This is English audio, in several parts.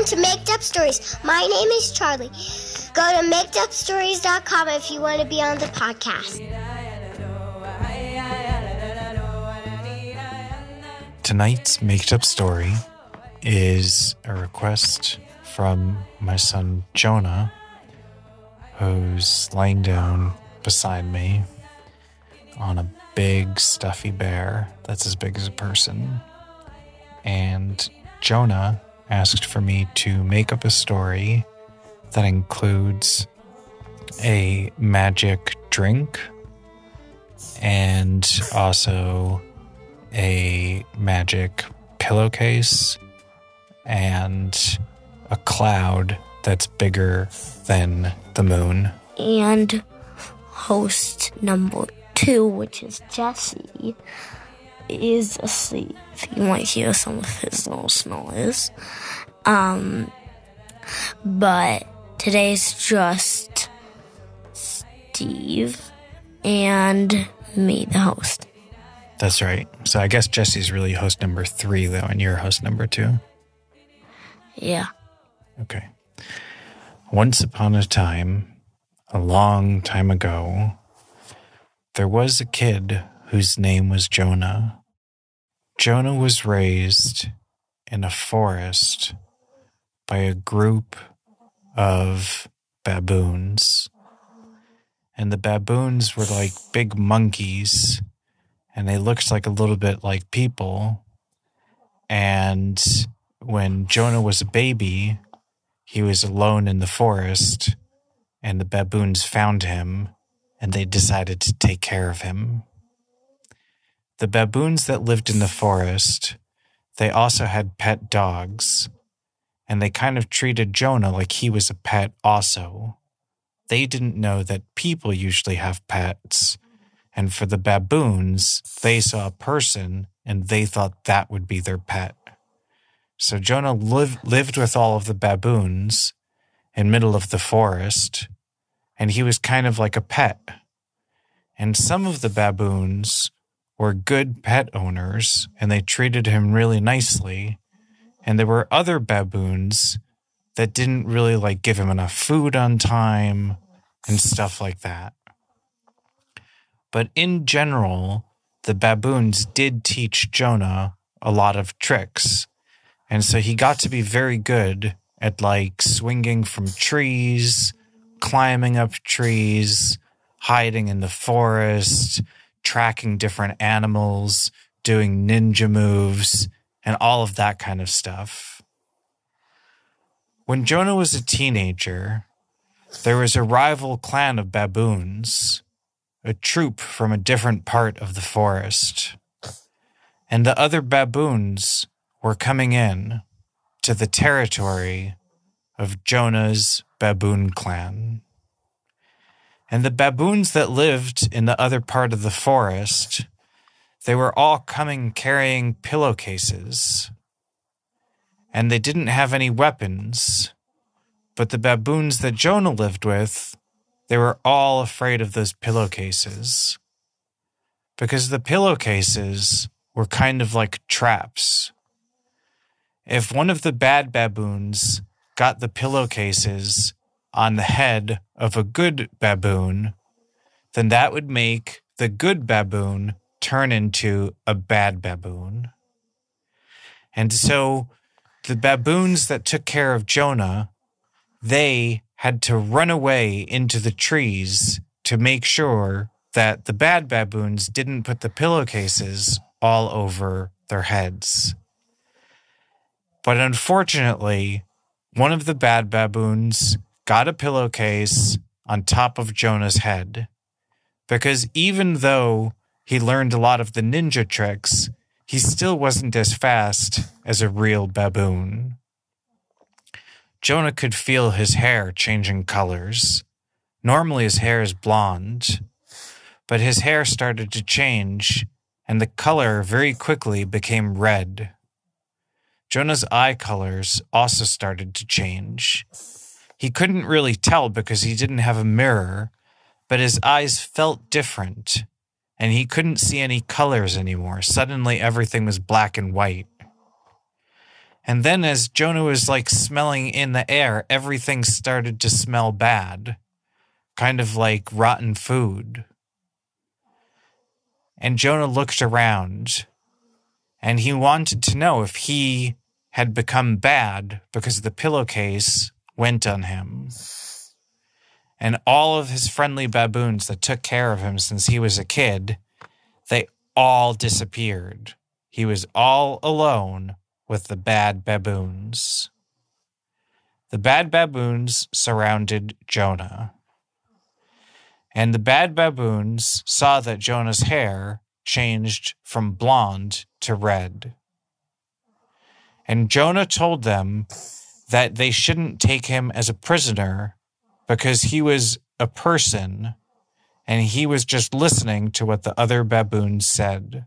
Welcome to Made Up Stories. My name is Charlie. Go to makedupstories.com if you want to be on the podcast. Tonight's Made Up Story is a request from my son Jonah, who's laying down beside me on a big stuffy bear that's as big as a person. And Jonah asked for me to make up a story that includes a magic drink and also a magic pillowcase and a cloud that's bigger than the moon. And host number two, which is Jesse, is asleep. You might hear some of his little snores. Um, but today's just Steve and me, the host. That's right. So I guess Jesse's really host number three, though, and you're host number two. Yeah. Okay. Once upon a time, a long time ago, there was a kid whose name was Jonah. Jonah was raised in a forest by a group of baboons. And the baboons were like big monkeys, and they looked like a little bit like people. And when Jonah was a baby, he was alone in the forest, and the baboons found him and they decided to take care of him. The baboons that lived in the forest, they also had pet dogs, and they kind of treated Jonah like he was a pet also. They didn't know that people usually have pets, and for the baboons, they saw a person and they thought that would be their pet. So Jonah liv- lived with all of the baboons in middle of the forest, and he was kind of like a pet. And some of the baboons were good pet owners, and they treated him really nicely. And there were other baboons that didn't really like give him enough food on time and stuff like that. But in general, the baboons did teach Jonah a lot of tricks. And so he got to be very good at like swinging from trees, climbing up trees, hiding in the forest, tracking different animals, doing ninja moves, and all of that kind of stuff. When Jonah was a teenager, there was a rival clan of baboons, a troop from a different part of the forest. And the other baboons were coming in to the territory of Jonah's baboon clan. And the baboons that lived in the other part of the forest, they were all coming carrying pillowcases. And they didn't have any weapons. But the baboons that Jonah lived with, they were all afraid of those pillowcases. Because the pillowcases were kind of like traps. If one of the bad baboons got the pillowcases on the head of a good baboon, then that would make the good baboon turn into a bad baboon. And so the baboons that took care of Jonah, they had to run away into the trees to make sure that the bad baboons didn't put the pillowcases all over their heads. But unfortunately, one of the bad baboons got a pillowcase on top of Jonah's head. Because even though he learned a lot of the ninja tricks, he still wasn't as fast as a real baboon. Jonah could feel his hair changing colors. Normally, his hair is blonde, but his hair started to change, and the color very quickly became red. Jonah's eye colors also started to change. He couldn't really tell because he didn't have a mirror, but his eyes felt different, and he couldn't see any colors anymore. Suddenly, everything was black and white. And then, as Jonah was like smelling in the air, everything started to smell bad, kind of like rotten food. And Jonah looked around and he wanted to know if he had become bad because of the pillowcase went on him. And all of his friendly baboons that took care of him since he was a kid, they all disappeared. He was all alone with the bad baboons. The bad baboons surrounded Jonah. And the bad baboons saw that Jonah's hair changed from blonde to red. And Jonah told them that they shouldn't take him as a prisoner because he was a person and he was just listening to what the other baboons said.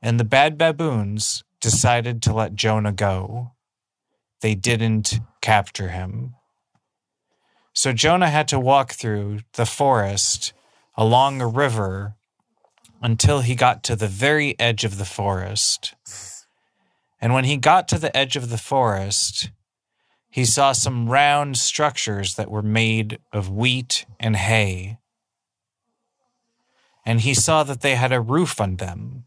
And the bad baboons decided to let Jonah go. They didn't capture him. So Jonah had to walk through the forest along a river until he got to the very edge of the forest. And when he got to the edge of the forest, he saw some round structures that were made of wheat and hay. And he saw that they had a roof on them.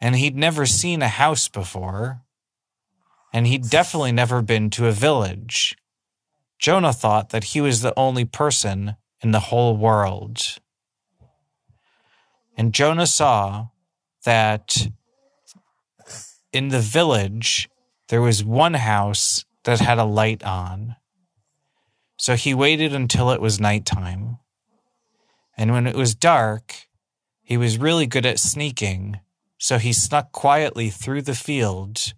And he'd never seen a house before. And he'd definitely never been to a village. Jonah thought that he was the only person in the whole world. And Jonah saw that in the village there was one house that had a light on. So he waited until it was nighttime. And when it was dark, he was really good at sneaking, so he snuck quietly through the field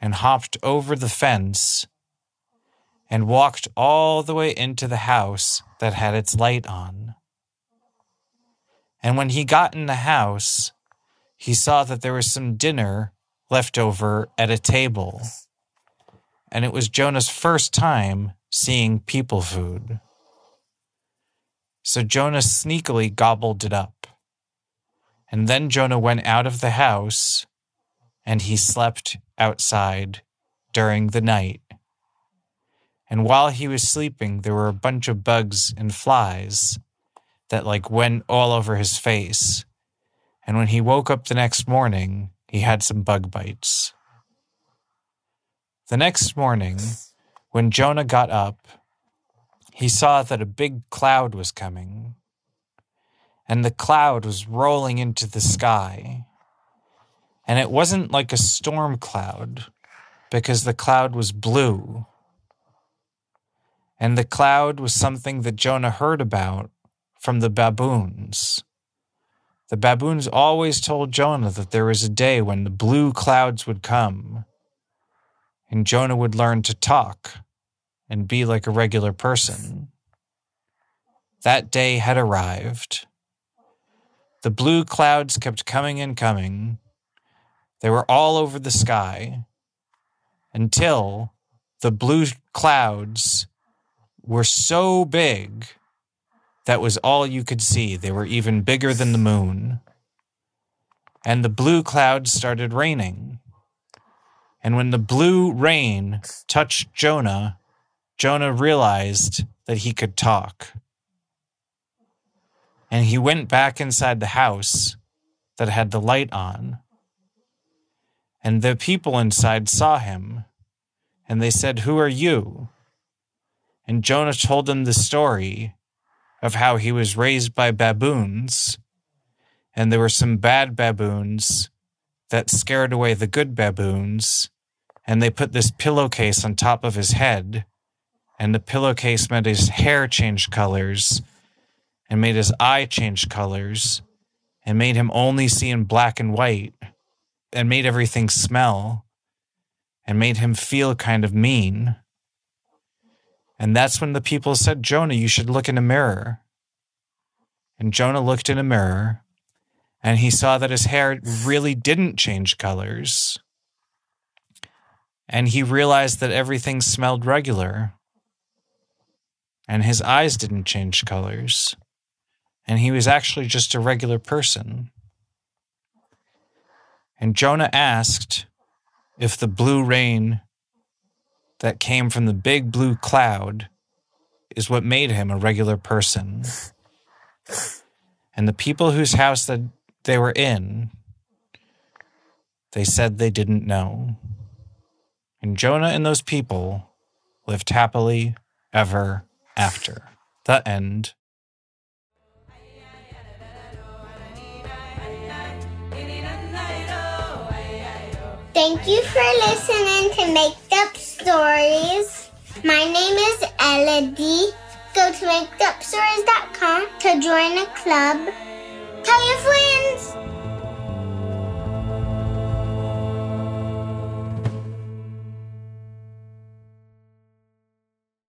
and hopped over the fence and walked all the way into the house that had its light on. And when he got in the house, he saw that there was some dinner left over at a table and it was Jonah's first time seeing people food. So Jonah sneakily gobbled it up. And then Jonah went out of the house and he slept outside during the night. And while he was sleeping, there were a bunch of bugs and flies that like went all over his face. And when he woke up the next morning, he had some bug bites. The next morning, when Jonah got up, he saw that a big cloud was coming, and the cloud was rolling into the sky. And it wasn't like a storm cloud, because the cloud was blue. And the cloud was something that Jonah heard about from the baboons. The baboons always told Jonah that there was a day when the blue clouds would come and Jonah would learn to talk and be like a regular person. That day had arrived. The blue clouds kept coming and coming. They were all over the sky until the blue clouds were so big that was all you could see. They were even bigger than the moon. And the blue clouds started raining. And when the blue rain touched Jonah, Jonah realized that he could talk. And he went back inside the house that had the light on. And the people inside saw him, and they said, Who are you? And Jonah told them the story of how he was raised by baboons, and there were some bad baboons that scared away the good baboons, and they put this pillowcase on top of his head, and the pillowcase made his hair change colors, and made his eye change colors, and made him only see in black and white, and made everything smell, and made him feel kind of mean. And that's when the people said, Jonah, you should look in a mirror. And Jonah looked in a mirror and he saw that his hair really didn't change colors. And he realized that everything smelled regular. And his eyes didn't change colors. And he was actually just a regular person. And Jonah asked, if the blue rain that came from the big blue cloud is what made him a regular person. And the people whose house that they were in, they said they didn't know. And Jonah and those people lived happily ever after. The end. Thank you for listening to Make Up Stories. My name is Elodie. Go to makeupstories.com to join a club. Tell your friends.